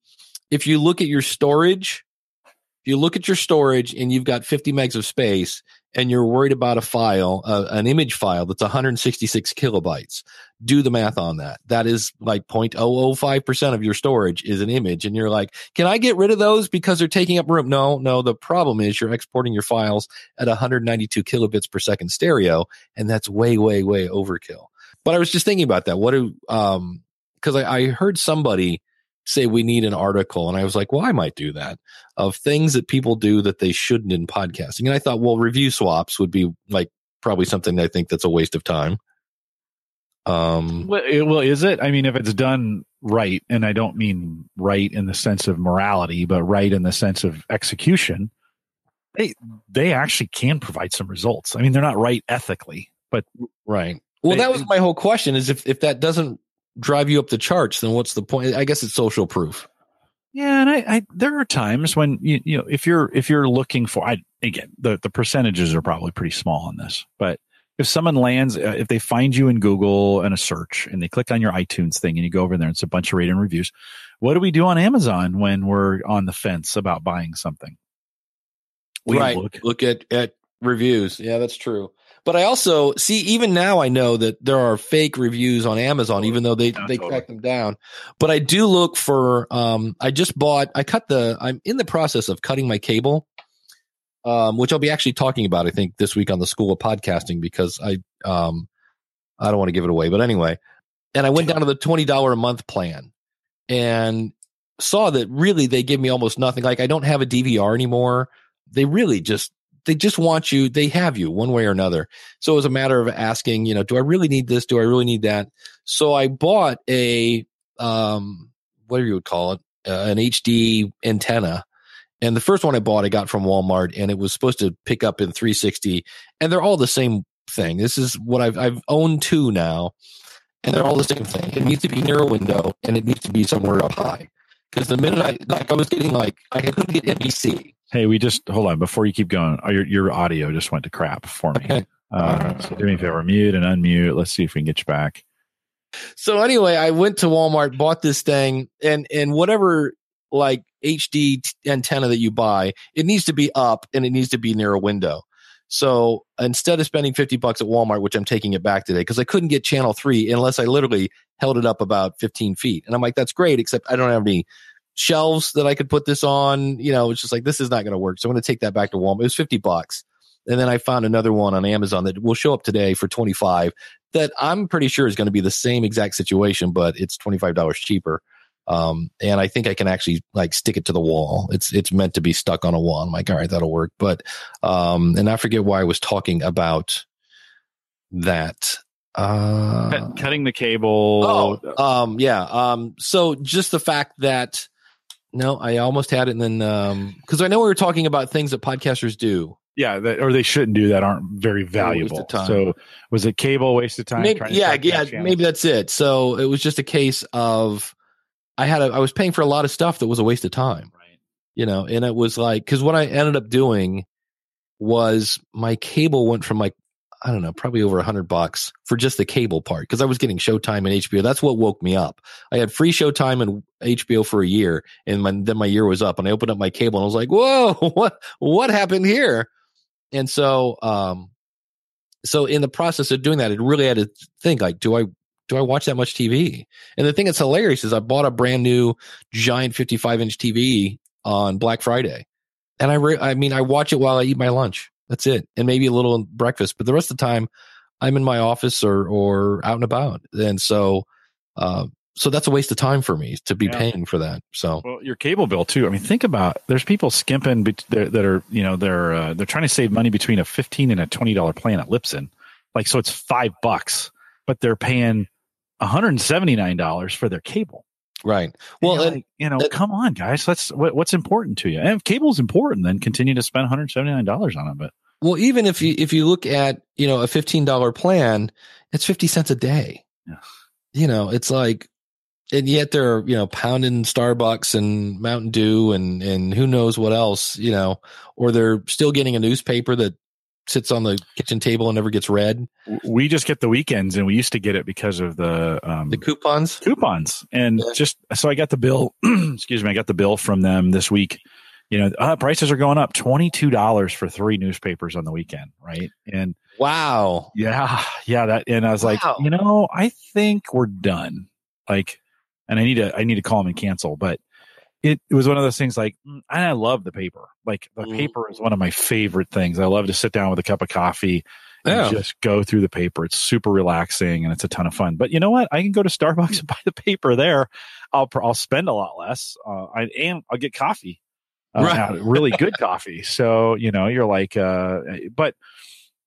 if you look at your storage, if you look at your storage and you've got 50 megs of space and you're worried about a file, uh, an image file that's 166 kilobytes, do the math on that. That is like 0.005% of your storage is an image. And you're like, can I get rid of those because they're taking up room? No, no. The problem is you're exporting your files at 192 kilobits per second stereo. And that's way, way, way overkill. But I was just thinking about that. What do, um, cause I, I heard somebody say we need an article. And I was like, well, I might do that of things that people do that they shouldn't in podcasting. And I thought, well, review swaps would be like probably something I think that's a waste of time. Um, well, well, is it? I mean, if it's done right, and I don't mean right in the sense of morality, but right in the sense of execution, they they actually can provide some results. I mean, they're not right ethically, but right. Well, they, that was my whole question: is if if that doesn't drive you up the charts, then what's the point? I guess it's social proof. Yeah, and I, I there are times when you you know if you're if you're looking for I again the the percentages are probably pretty small on this, but if someone lands uh, if they find you in Google and a search and they click on your iTunes thing and you go over there and it's a bunch of rating reviews, what do we do on Amazon when we're on the fence about buying something? We right. look, look at at reviews. Yeah, that's true. But I also see even now I know that there are fake reviews on Amazon, even though they yeah, they totally. track them down. But I do look for. Um, I just bought. I cut the. I'm in the process of cutting my cable, um, which I'll be actually talking about. I think this week on the School of Podcasting because I um, I don't want to give it away, but anyway. And I went down to the twenty dollar a month plan, and saw that really they give me almost nothing. Like I don't have a DVR anymore. They really just they just want you, they have you one way or another. So it was a matter of asking, you know, do I really need this? Do I really need that? So I bought a, um, whatever you would call it, uh, an HD antenna. And the first one I bought, I got from Walmart and it was supposed to pick up in 360 and they're all the same thing. This is what I've, I've owned two now and they're all the same thing. It needs to be near a window and it needs to be somewhere up high. Because the minute I, like I was getting like, I couldn't get NBC Hey, we just hold on before you keep going. Oh, your your audio just went to crap for me. Okay. Uh, so do me a favor, mute and unmute. Let's see if we can get you back. So anyway, I went to Walmart, bought this thing, and and whatever like HD antenna that you buy, it needs to be up and it needs to be near a window. So instead of spending 50 bucks at Walmart, which I'm taking it back today, because I couldn't get channel three unless I literally held it up about 15 feet. And I'm like, that's great, except I don't have any shelves that I could put this on. You know, it's just like, this is not going to work. So I'm going to take that back to Walmart. It was 50 bucks. And then I found another one on Amazon that will show up today for 25 that I'm pretty sure is going to be the same exact situation, but it's $25 cheaper. Um, and I think I can actually like stick it to the wall. It's it's meant to be stuck on a wall. I'm like, all right, that'll work. But um, and I forget why I was talking about that. Uh, cutting the cable. Oh, um, yeah. Um, so just the fact that no, I almost had it, and then um, because I know we were talking about things that podcasters do. Yeah, that, or they shouldn't do that aren't very valuable. So was it cable waste of time? Maybe, yeah, yeah, maybe that's it. So it was just a case of I had a, I was paying for a lot of stuff that was a waste of time. Right. You know, and it was like because what I ended up doing was my cable went from like I don't know, probably over a hundred bucks for just the cable part because I was getting Showtime and HBO. That's what woke me up. I had free Showtime and HBO for a year, and my, then my year was up, and I opened up my cable and I was like, "Whoa, what what happened here?" And so, um, so in the process of doing that, it really had to think like, do I do I watch that much TV? And the thing that's hilarious is I bought a brand new giant 55 inch TV on Black Friday, and I re- I mean I watch it while I eat my lunch. That's it. And maybe a little breakfast, but the rest of the time I'm in my office or, or out and about. And so, uh, so that's a waste of time for me to be yeah. paying for that. So, well, your cable bill too. I mean, think about there's people skimping be- that are you know they're uh, they're trying to save money between a fifteen and a twenty dollar plan at Libsyn, like so it's five bucks, but they're paying one hundred and seventy nine dollars for their cable. Right. Well, and, like, you know, come on, guys. Let's what, what's important to you. And if cable's important, then continue to spend one hundred seventy nine dollars on it. But well, even if you if you look at you know a fifteen dollar plan, it's fifty cents a day. Yeah. You know, it's like, and yet they're you know pounding Starbucks and Mountain Dew and and who knows what else. You know, or they're still getting a newspaper that sits on the kitchen table and never gets read. We just get the weekends, and we used to get it because of the um, the coupons. Coupons, and yeah. just so I got the bill. excuse me, I got the bill from them this week you know, uh, prices are going up $22 for three newspapers on the weekend. Right. And wow. Yeah. Yeah. That, and I was wow. like, you know, I think we're done. Like, and I need to, I need to call them and cancel, but it, it was one of those things like, mm, and I love the paper. Like the mm. paper is one of my favorite things. I love to sit down with a cup of coffee and yeah. just go through the paper. It's super relaxing and it's a ton of fun. But you know what? I can go to Starbucks and buy the paper there. I'll I'll spend a lot less. Uh, I, and I'll get coffee uh, right. really good coffee. So, you know, you're like, uh, but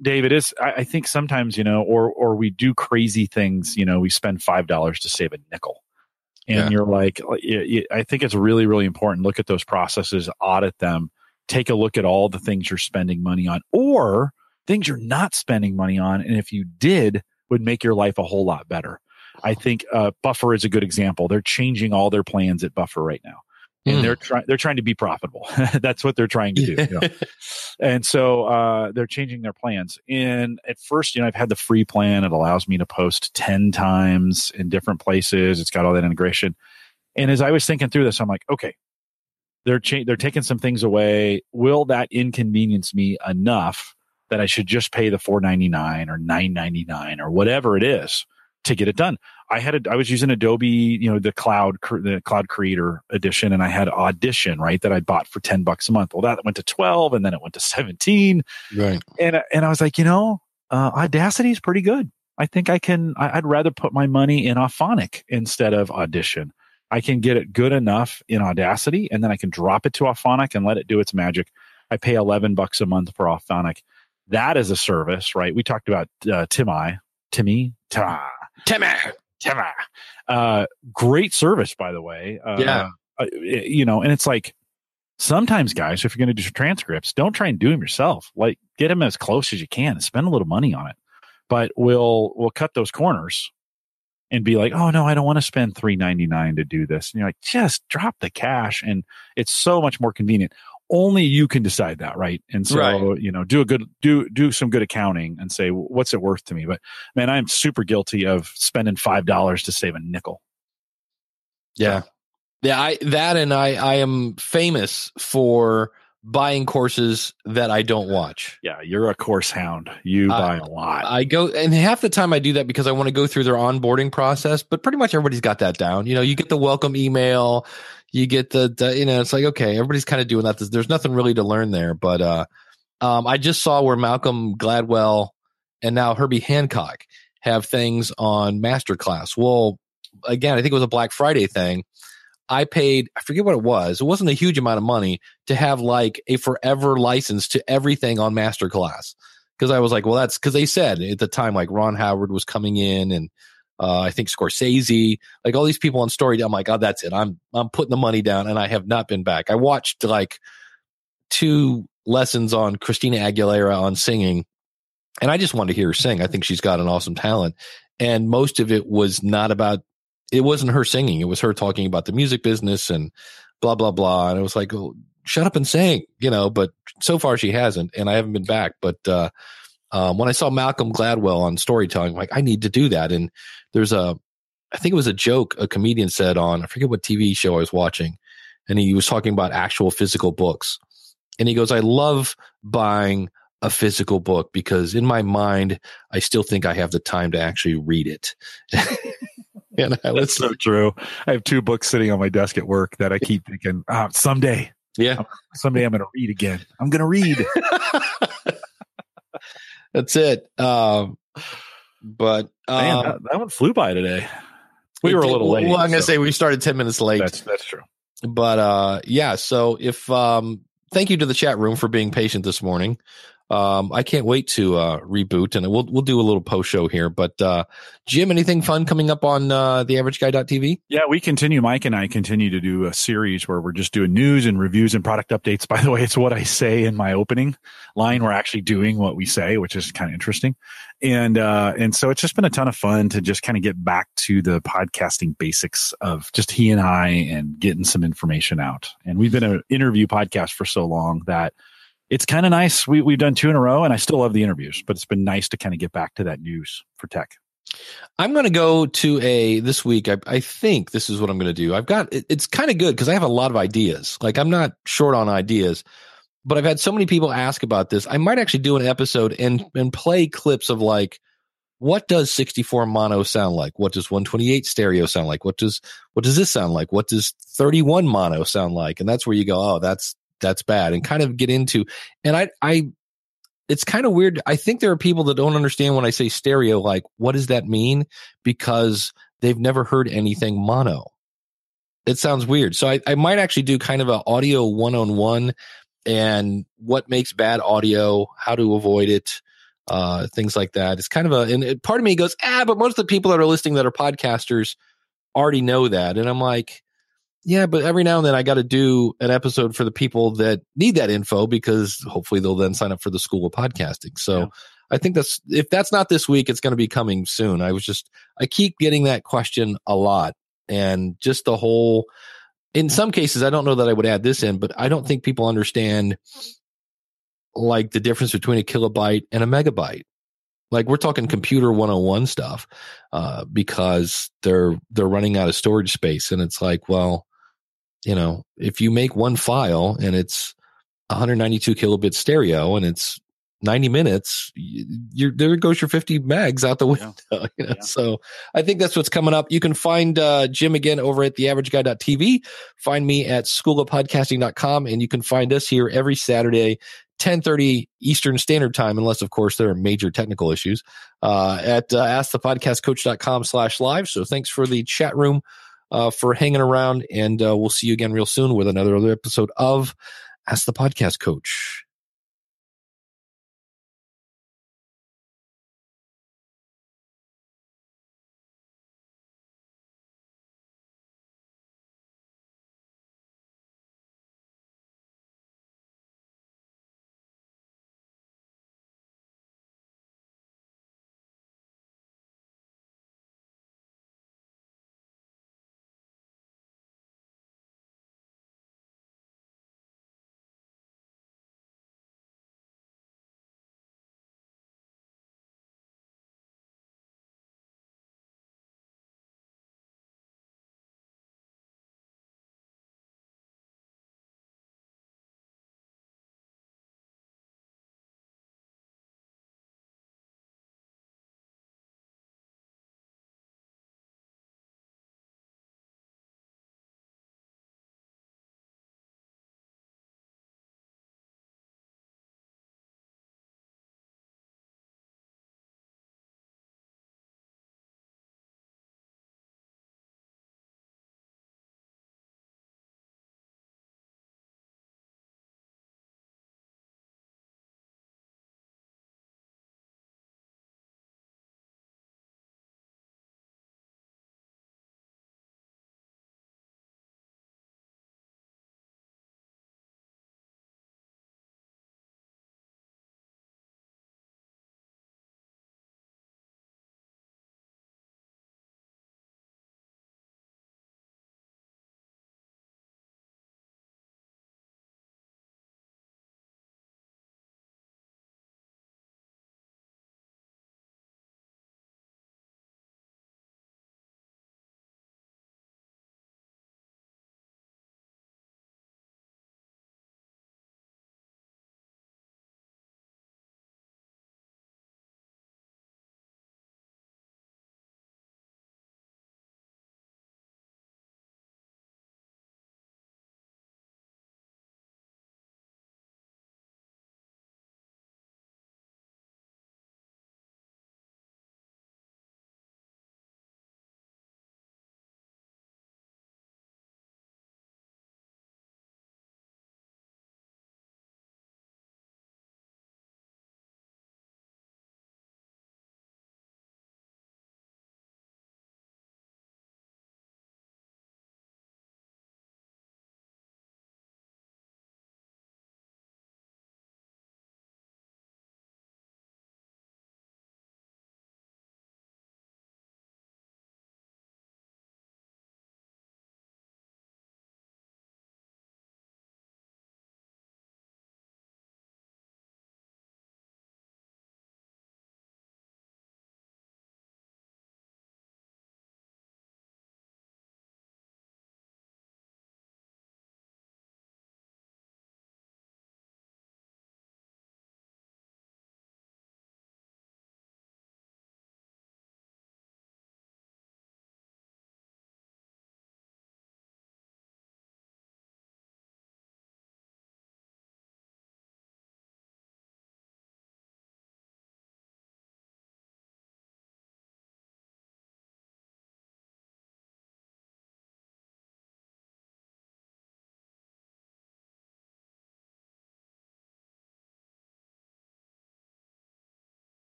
David is, I, I, think sometimes, you know, or, or we do crazy things, you know, we spend $5 to save a nickel. And yeah. you're like, uh, I think it's really, really important. Look at those processes, audit them, take a look at all the things you're spending money on or things you're not spending money on. And if you did, would make your life a whole lot better. I think uh, Buffer is a good example. They're changing all their plans at Buffer right now and mm. they're trying they're trying to be profitable. That's what they're trying to do you know? and so uh, they're changing their plans. And at first you know i've had the free plan. It allows me to post 10 times in different places. It's got all that integration. And as i was thinking through this i'm like okay. They're cha- they're taking some things away. Will that inconvenience me enough that i should just pay the 499 or 999 or whatever it is to get it done. I had a, I was using Adobe, you know, the cloud, the cloud creator edition and I had audition, right. That I bought for 10 bucks a month. Well, that went to 12 and then it went to 17. Right. And, and I was like, you know, uh, Audacity is pretty good. I think I can, I, I'd rather put my money in Auphonic instead of Audition. I can get it good enough in Audacity and then I can drop it to Auphonic and let it do its magic. I pay 11 bucks a month for Auphonic. That is a service, right? We talked about uh, Timi, Timmy, Ta, Timmy, Timmy. Uh, great service, by the way. Uh, yeah. Uh, you know, and it's like sometimes, guys, if you're going to do transcripts, don't try and do them yourself. Like, get them as close as you can and spend a little money on it. But we'll we'll cut those corners and be like, oh no, I don't want to spend three ninety nine to do this. And you're like, just drop the cash, and it's so much more convenient only you can decide that right? And so right. you know do a good do do some good accounting and say what's it worth to me? But man i'm super guilty of spending five dollars to save a nickel. Yeah. Yeah i that and i i am famous for buying courses that i don't watch. Yeah you're a course hound. You buy a lot. I go and half the time i do that because i want to go through their onboarding process but pretty much everybody's got that down. You know you get the welcome email you get the, the you know it's like okay everybody's kind of doing that. There's nothing really to learn there but uh um i just saw where malcolm gladwell and now herbie hancock have things on masterclass. Well again i think it was a black friday thing I paid, I forget what it was. It wasn't a huge amount of money to have like a forever license to everything on Masterclass. Cause I was like, well, that's cause they said at the time, like Ron Howard was coming in and, uh, I think Scorsese, like all these people on story. I'm like, oh, that's it. I'm, I'm putting the money down and I have not been back. I watched like two lessons on Christina Aguilera on singing and I just wanted to hear her sing. I think she's got an awesome talent. And most of it was not about it wasn't her singing. It was her talking about the music business and blah, blah, blah. And it was like, oh, shut up and sing, you know, but so far she hasn't. And I haven't been back. But, uh, um, when I saw Malcolm Gladwell on storytelling, I'm like, I need to do that. And there's a, I think it was a joke a comedian said on, I forget what TV show I was watching. And he was talking about actual physical books. And he goes, I love buying a physical book because in my mind, I still think I have the time to actually read it. and I That's so true. I have two books sitting on my desk at work that I keep thinking, oh, someday, yeah, someday I'm going to read again. I'm going to read. That's it. Um, but um, Man, that, that, one flew by today. We were a little late. Well, I'm going to say we started 10 minutes late. That's, that's true. But uh, yeah, so if um, thank you to the chat room for being patient this morning. Um, I can't wait to uh, reboot, and we'll we'll do a little post show here. But uh, Jim, anything fun coming up on uh, the Average Guy TV? Yeah, we continue. Mike and I continue to do a series where we're just doing news and reviews and product updates. By the way, it's what I say in my opening line. We're actually doing what we say, which is kind of interesting. And uh, and so it's just been a ton of fun to just kind of get back to the podcasting basics of just he and I and getting some information out. And we've been an interview podcast for so long that it's kind of nice. We, we've done two in a row and I still love the interviews, but it's been nice to kind of get back to that news for tech. I'm going to go to a this week. I, I think this is what I'm going to do. I've got it, it's kind of good because I have a lot of ideas. Like I'm not short on ideas, but I've had so many people ask about this. I might actually do an episode and and play clips of like what does 64 mono sound like? What does 128 stereo sound like? What does what does this sound like? What does 31 mono sound like? And that's where you go, oh, that's that's bad and kind of get into and I I it's kind of weird. I think there are people that don't understand when I say stereo, like, what does that mean? Because they've never heard anything mono. It sounds weird. So I, I might actually do kind of an audio one on one and what makes bad audio, how to avoid it, uh, things like that. It's kind of a, and it, part of me goes, ah, but most of the people that are listening that are podcasters already know that. And I'm like, yeah, but every now and then I got to do an episode for the people that need that info because hopefully they'll then sign up for the School of Podcasting. So yeah. I think that's if that's not this week, it's going to be coming soon. I was just I keep getting that question a lot, and just the whole. In some cases, I don't know that I would add this in, but I don't think people understand like the difference between a kilobyte and a megabyte. Like we're talking computer 101 stuff, uh, because they're, they're running out of storage space. And it's like, well, you know, if you make one file and it's 192 kilobit stereo and it's 90 minutes, you there goes your 50 megs out the window. Yeah. You know? yeah. So I think that's what's coming up. You can find uh, Jim again over at theaverageguy.tv. Find me at schoolofpodcasting.com and you can find us here every Saturday, 1030 Eastern Standard Time, unless, of course, there are major technical issues, uh, at uh, askthepodcastcoach.com slash live. So thanks for the chat room uh, for hanging around. And uh, we'll see you again real soon with another episode of Ask the Podcast Coach.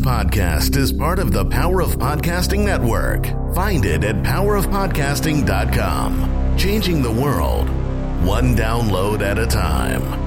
podcast is part of the Power of Podcasting Network. Find it at powerofpodcasting.com. Changing the world, one download at a time.